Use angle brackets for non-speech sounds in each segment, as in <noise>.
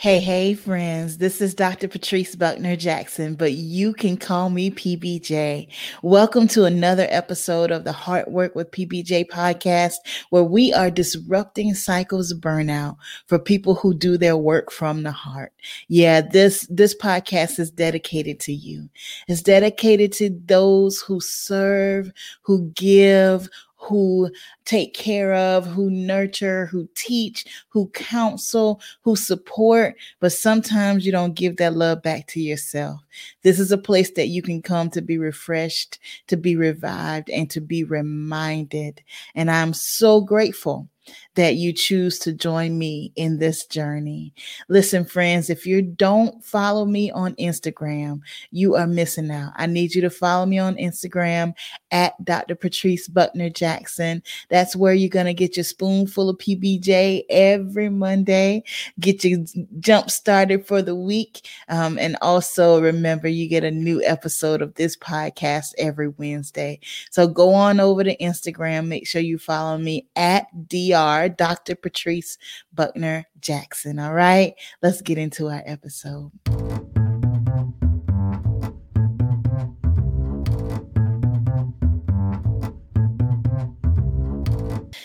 Hey, hey, friends. This is Dr. Patrice Buckner Jackson, but you can call me PBJ. Welcome to another episode of the Heart Work with PBJ podcast, where we are disrupting cycles of burnout for people who do their work from the heart. Yeah, this, this podcast is dedicated to you. It's dedicated to those who serve, who give, who take care of, who nurture, who teach, who counsel, who support, but sometimes you don't give that love back to yourself. This is a place that you can come to be refreshed, to be revived, and to be reminded. And I'm so grateful that you choose to join me in this journey. Listen, friends, if you don't follow me on Instagram, you are missing out. I need you to follow me on Instagram at Dr. Patrice Buckner Jackson. That's where you're going to get your spoonful of PBJ every Monday, get you jump started for the week. Um, and also remember, you get a new episode of this podcast every Wednesday. So go on over to Instagram. Make sure you follow me at DR Dr. Patrice Buckner Jackson. All right, let's get into our episode.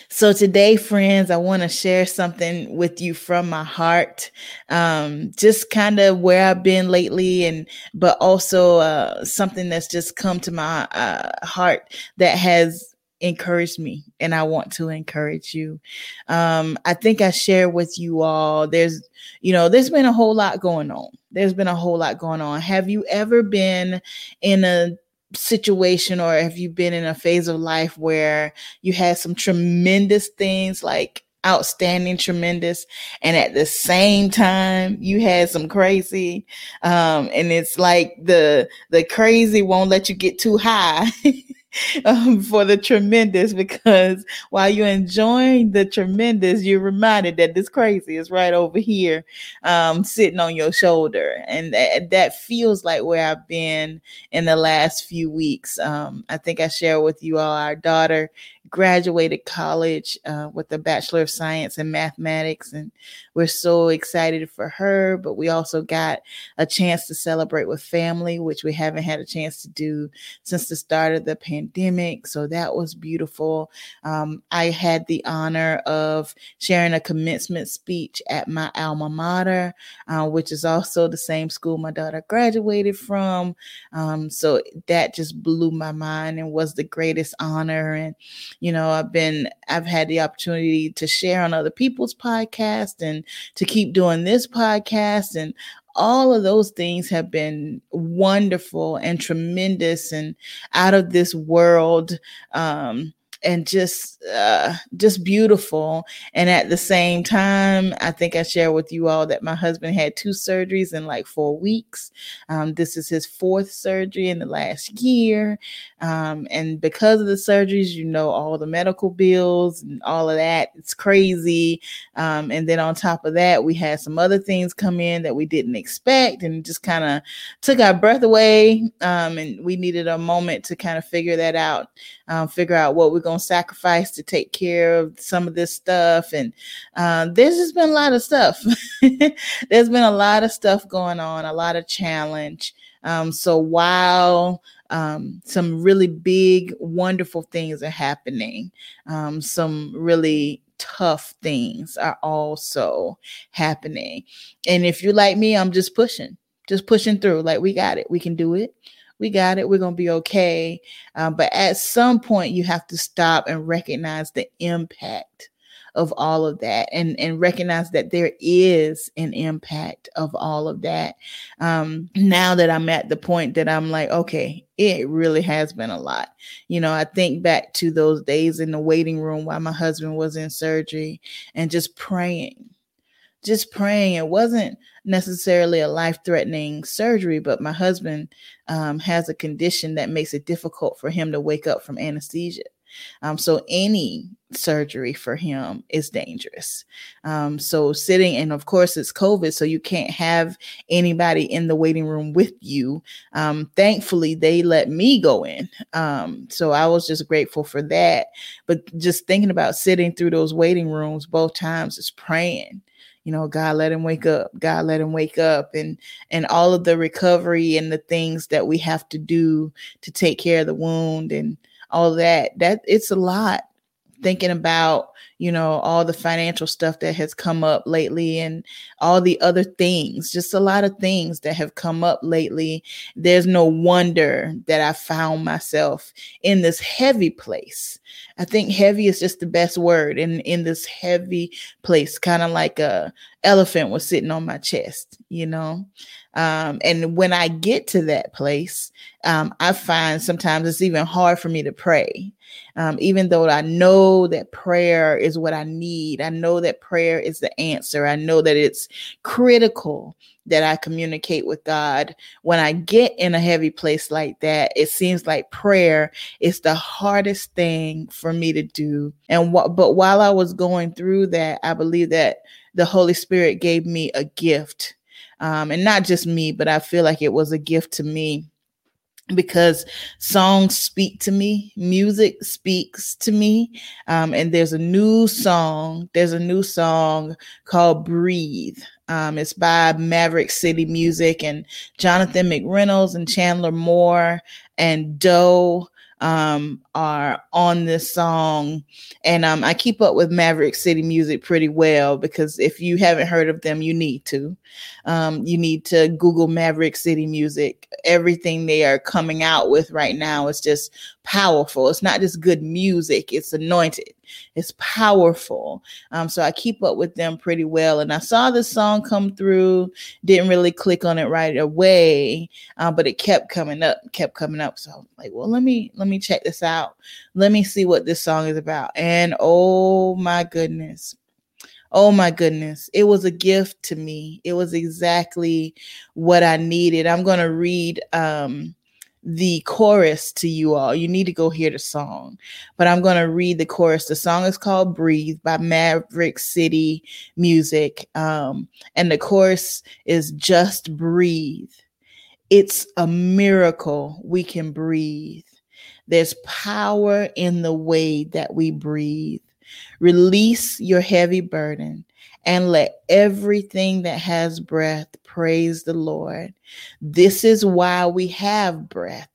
So today, friends, I want to share something with you from my heart. Um, just kind of where I've been lately, and but also uh, something that's just come to my uh, heart that has encouraged me and I want to encourage you. Um, I think I share with you all there's, you know, there's been a whole lot going on. There's been a whole lot going on. Have you ever been in a situation or have you been in a phase of life where you had some tremendous things like outstanding tremendous and at the same time you had some crazy um and it's like the the crazy won't let you get too high <laughs> <laughs> um, for the tremendous because while you're enjoying the tremendous, you're reminded that this crazy is right over here, um, sitting on your shoulder, and that, that feels like where I've been in the last few weeks. Um, I think I share with you all our daughter graduated college uh, with a Bachelor of Science in Mathematics, and we're so excited for her. But we also got a chance to celebrate with family, which we haven't had a chance to do since the start of the pandemic. So that was beautiful. Um, I had the honor of sharing a commencement speech at my alma mater, uh, which is also the same school my daughter graduated from. Um, so that just blew my mind and was the greatest honor. And you know, I've been, I've had the opportunity to share on other people's podcasts and to keep doing this podcast. And all of those things have been wonderful and tremendous and out of this world. Um, and just uh, just beautiful. And at the same time, I think I share with you all that my husband had two surgeries in like four weeks. Um, this is his fourth surgery in the last year, um, and because of the surgeries, you know, all the medical bills and all of that, it's crazy. Um, and then on top of that, we had some other things come in that we didn't expect, and just kind of took our breath away. Um, and we needed a moment to kind of figure that out, um, figure out what we're going sacrifice to take care of some of this stuff. And uh, there's just been a lot of stuff. <laughs> there's been a lot of stuff going on, a lot of challenge. Um, so while um, some really big, wonderful things are happening, um, some really tough things are also happening. And if you're like me, I'm just pushing, just pushing through. Like, we got it, we can do it we got it. We're going to be okay. Um, but at some point, you have to stop and recognize the impact of all of that and, and recognize that there is an impact of all of that. Um, now that I'm at the point that I'm like, okay, it really has been a lot. You know, I think back to those days in the waiting room while my husband was in surgery and just praying just praying. It wasn't necessarily a life threatening surgery, but my husband um, has a condition that makes it difficult for him to wake up from anesthesia. Um, so any surgery for him is dangerous. Um, so sitting, and of course it's COVID, so you can't have anybody in the waiting room with you. Um, thankfully, they let me go in. Um, so I was just grateful for that. But just thinking about sitting through those waiting rooms both times is praying you know, God let him wake up, God let him wake up, and and all of the recovery and the things that we have to do to take care of the wound and all that. That it's a lot thinking about you know all the financial stuff that has come up lately and all the other things just a lot of things that have come up lately. There's no wonder that i found myself in this heavy place. I think heavy is just the best word in in this heavy place kind of like a elephant was sitting on my chest you know um, and when I get to that place, um, I find sometimes it's even hard for me to pray. Um, even though I know that prayer is what I need, I know that prayer is the answer. I know that it's critical that I communicate with God. When I get in a heavy place like that, it seems like prayer is the hardest thing for me to do. And what, but while I was going through that, I believe that the Holy Spirit gave me a gift um, and not just me, but I feel like it was a gift to me because songs speak to me, music speaks to me. Um, and there's a new song, there's a new song called Breathe. Um, it's by Maverick City Music and Jonathan McReynolds and Chandler Moore and Doe um, are on this song. And um, I keep up with Maverick City Music pretty well because if you haven't heard of them, you need to. Um, you need to Google Maverick City Music. Everything they are coming out with right now is just powerful. It's not just good music, it's anointed, it's powerful. Um, so I keep up with them pretty well. And I saw this song come through, didn't really click on it right away, uh, but it kept coming up, kept coming up. So I'm like, well, let me let me check this out. Let me see what this song is about. And oh my goodness. Oh my goodness. It was a gift to me. It was exactly what I needed. I'm going to read um the chorus to you all. You need to go hear the song, but I'm going to read the chorus. The song is called Breathe by Maverick City Music. Um, and the chorus is Just Breathe. It's a miracle we can breathe. There's power in the way that we breathe. Release your heavy burden and let everything that has breath praise the Lord. This is why we have breath.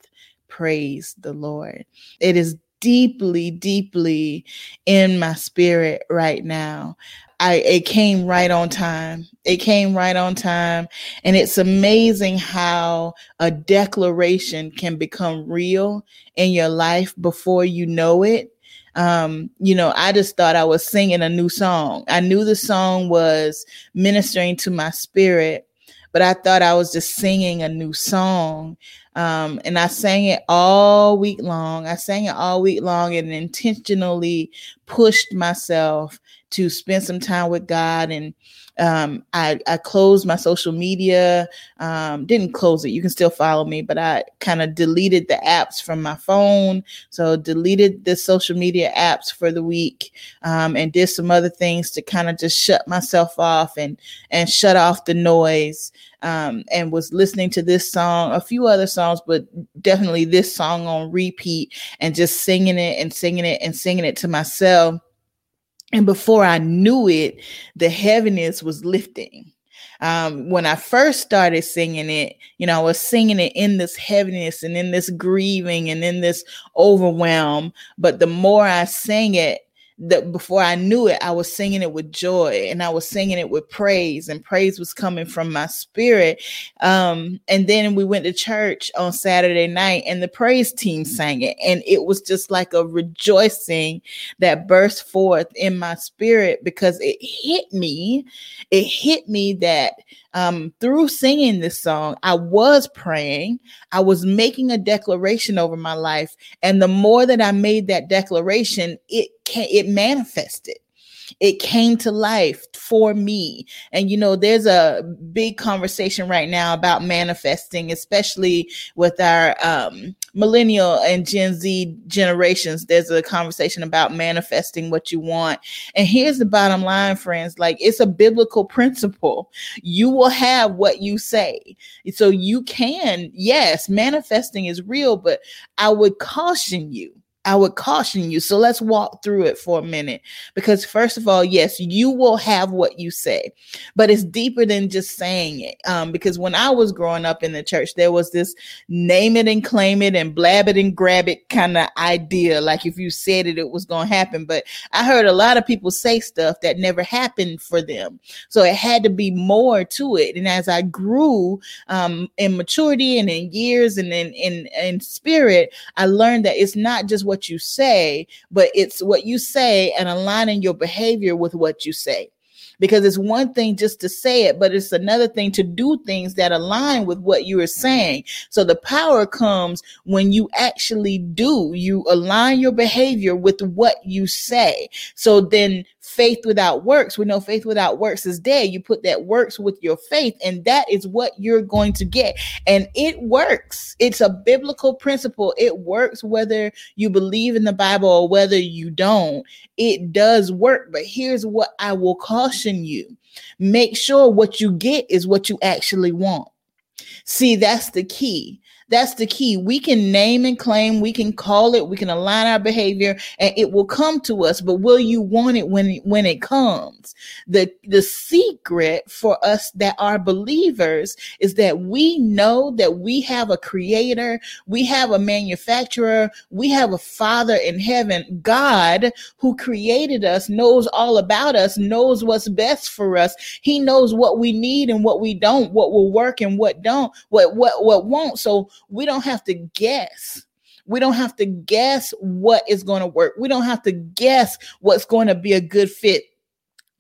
Praise the Lord. It is deeply, deeply in my spirit right now. I it came right on time. It came right on time. And it's amazing how a declaration can become real in your life before you know it um, you know, I just thought I was singing a new song. I knew the song was ministering to my spirit, but I thought I was just singing a new song. Um, and I sang it all week long. I sang it all week long and intentionally pushed myself to spend some time with God and um, I, I closed my social media, um, didn't close it. You can still follow me, but I kind of deleted the apps from my phone. So deleted the social media apps for the week um, and did some other things to kind of just shut myself off and, and shut off the noise. Um, and was listening to this song, a few other songs, but definitely this song on repeat and just singing it and singing it and singing it to myself and before I knew it, the heaviness was lifting. Um, when I first started singing it, you know, I was singing it in this heaviness and in this grieving and in this overwhelm. But the more I sang it, that before I knew it, I was singing it with joy and I was singing it with praise, and praise was coming from my spirit. Um, and then we went to church on Saturday night, and the praise team sang it, and it was just like a rejoicing that burst forth in my spirit because it hit me. It hit me that um, through singing this song, I was praying, I was making a declaration over my life, and the more that I made that declaration, it it manifested it came to life for me. And you know, there's a big conversation right now about manifesting, especially with our um, millennial and Gen Z generations. There's a conversation about manifesting what you want. And here's the bottom line, friends like it's a biblical principle. You will have what you say. So you can, yes, manifesting is real, but I would caution you I would caution you. So let's walk through it for a minute. Because, first of all, yes, you will have what you say, but it's deeper than just saying it. Um, because when I was growing up in the church, there was this name it and claim it and blab it and grab it kind of idea. Like if you said it, it was going to happen. But I heard a lot of people say stuff that never happened for them. So it had to be more to it. And as I grew um, in maturity and in years and in, in, in spirit, I learned that it's not just what you say, but it's what you say and aligning your behavior with what you say because it's one thing just to say it, but it's another thing to do things that align with what you are saying. So the power comes when you actually do, you align your behavior with what you say. So then faith without works, we know faith without works is dead. You put that works with your faith, and that is what you're going to get. And it works. It's a biblical principle. It works whether you believe in the Bible or whether you don't. It does work. But here's what I will caution you make sure what you get is what you actually want. See, that's the key. That's the key. We can name and claim, we can call it, we can align our behavior, and it will come to us. But will you want it when it, when it comes? The the secret for us that are believers is that we know that we have a creator, we have a manufacturer, we have a father in heaven. God, who created us, knows all about us, knows what's best for us. He knows what we need and what we don't, what will work and what don't, what what what won't. So we don't have to guess. We don't have to guess what is going to work. We don't have to guess what's going to be a good fit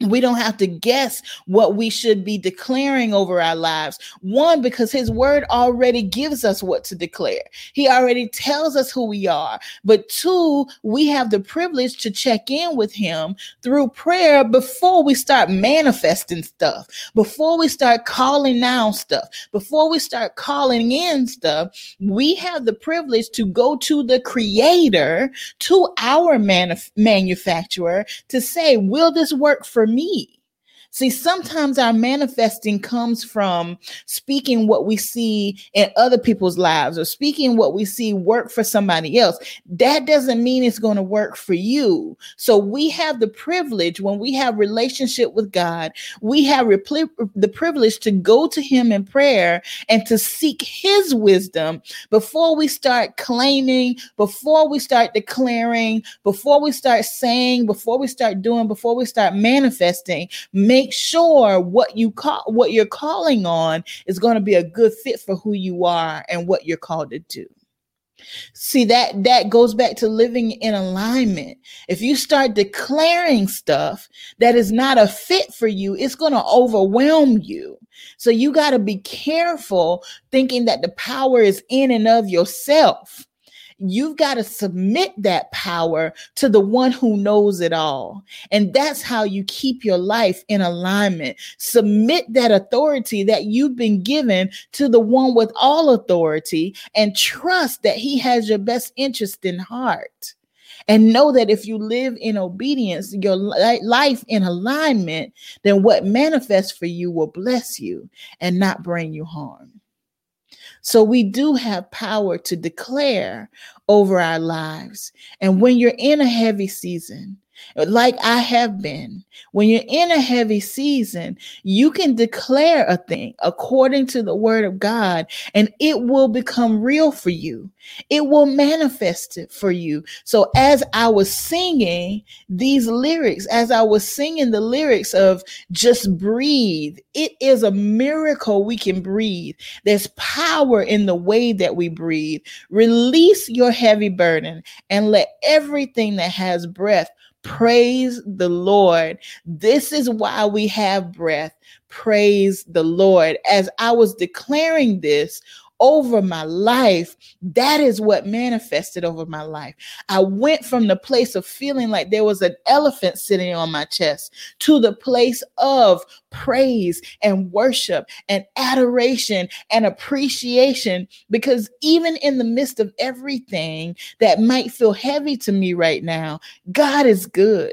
we don't have to guess what we should be declaring over our lives. One, because his word already gives us what to declare. He already tells us who we are. But two, we have the privilege to check in with him through prayer before we start manifesting stuff, before we start calling down stuff, before we start calling in stuff. We have the privilege to go to the creator, to our manuf- manufacturer to say, will this work for me. See, sometimes our manifesting comes from speaking what we see in other people's lives or speaking what we see work for somebody else. That doesn't mean it's going to work for you. So we have the privilege when we have relationship with God, we have the privilege to go to him in prayer and to seek his wisdom before we start claiming, before we start declaring, before we start saying, before we start doing, before we start manifesting. Make sure what you call what you're calling on is going to be a good fit for who you are and what you're called to do. See that that goes back to living in alignment. If you start declaring stuff that is not a fit for you, it's going to overwhelm you. So you got to be careful thinking that the power is in and of yourself you've got to submit that power to the one who knows it all. And that's how you keep your life in alignment. Submit that authority that you've been given to the one with all authority and trust that he has your best interest in heart. And know that if you live in obedience, your life in alignment, then what manifests for you will bless you and not bring you harm. So we do have power to declare over our lives. And when you're in a heavy season, like I have been. When you're in a heavy season, you can declare a thing according to the word of God, and it will become real for you. It will manifest it for you. So, as I was singing these lyrics, as I was singing the lyrics of just breathe, it is a miracle we can breathe. There's power in the way that we breathe. Release your heavy burden and let everything that has breath Praise the Lord. This is why we have breath. Praise the Lord. As I was declaring this over my life, that is what manifested over my life. I went from the place of feeling like there was an elephant sitting on my chest to the place of praise and worship and adoration and appreciation. Because even in the midst of everything that might feel heavy to me right now, God is good.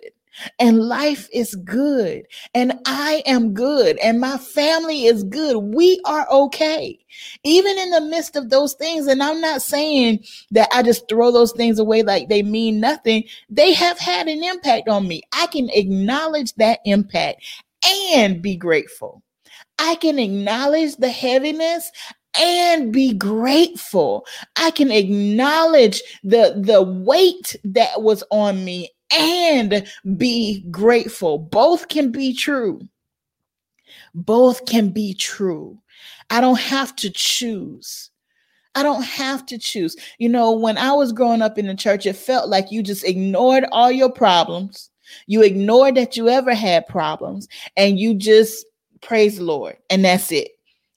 And life is good and I am good and my family is good. We are okay. Even in the midst of those things. And I'm not saying that I just throw those things away like they mean nothing. They have had an impact on me. I can acknowledge that impact and be grateful. I can acknowledge the heaviness and be grateful. I can acknowledge the the weight that was on me and be grateful. Both can be true. Both can be true. I don't have to choose. I don't have to choose. You know, when I was growing up in the church, it felt like you just ignored all your problems. You ignored that you ever had problems and you just praise the Lord. And that's it.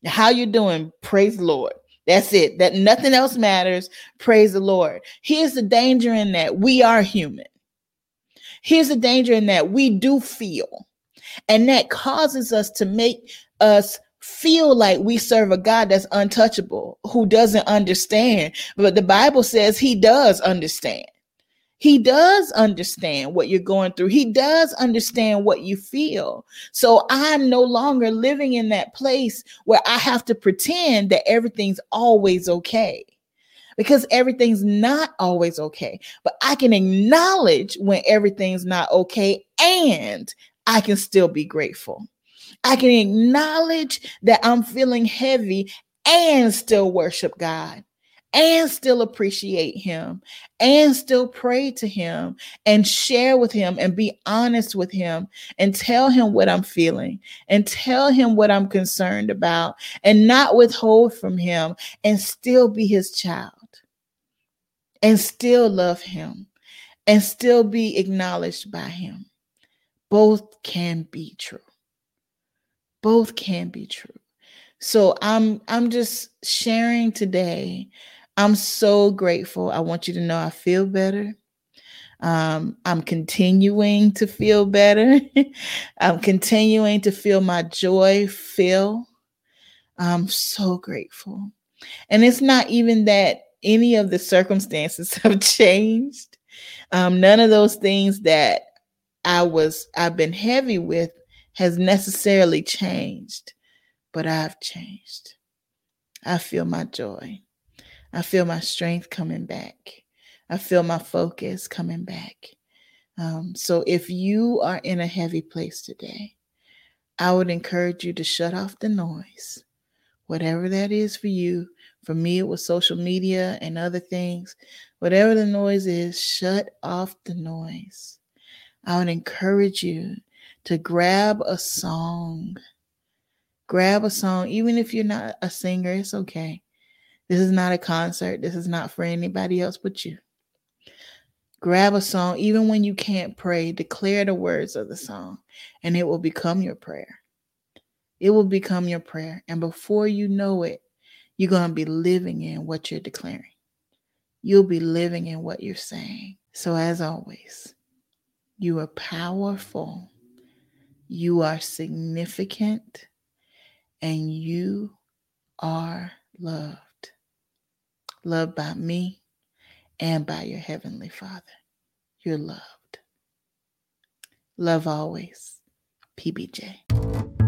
How you doing? Praise the Lord. That's it. That nothing else matters. Praise the Lord. Here's the danger in that we are human. Here's the danger in that we do feel, and that causes us to make us feel like we serve a God that's untouchable, who doesn't understand. But the Bible says he does understand. He does understand what you're going through. He does understand what you feel. So I'm no longer living in that place where I have to pretend that everything's always okay because everything's not always okay. But I can acknowledge when everything's not okay and I can still be grateful. I can acknowledge that I'm feeling heavy and still worship God and still appreciate him and still pray to him and share with him and be honest with him and tell him what I'm feeling and tell him what I'm concerned about and not withhold from him and still be his child and still love him and still be acknowledged by him. Both can be true. Both can be true. So I'm I'm just sharing today. I'm so grateful. I want you to know I feel better. Um, I'm continuing to feel better. <laughs> I'm continuing to feel my joy fill. I'm so grateful. And it's not even that any of the circumstances <laughs> have changed. Um, none of those things that I was I've been heavy with has necessarily changed, but I've changed. I feel my joy. I feel my strength coming back. I feel my focus coming back. Um, so if you are in a heavy place today, I would encourage you to shut off the noise, whatever that is for you, for me, it was social media and other things. Whatever the noise is, shut off the noise. I would encourage you to grab a song. Grab a song, even if you're not a singer, it's okay. This is not a concert. This is not for anybody else but you. Grab a song, even when you can't pray, declare the words of the song, and it will become your prayer. It will become your prayer. And before you know it, you're going to be living in what you're declaring. You'll be living in what you're saying. So, as always, you are powerful, you are significant, and you are loved. Loved by me and by your Heavenly Father. You're loved. Love always. PBJ.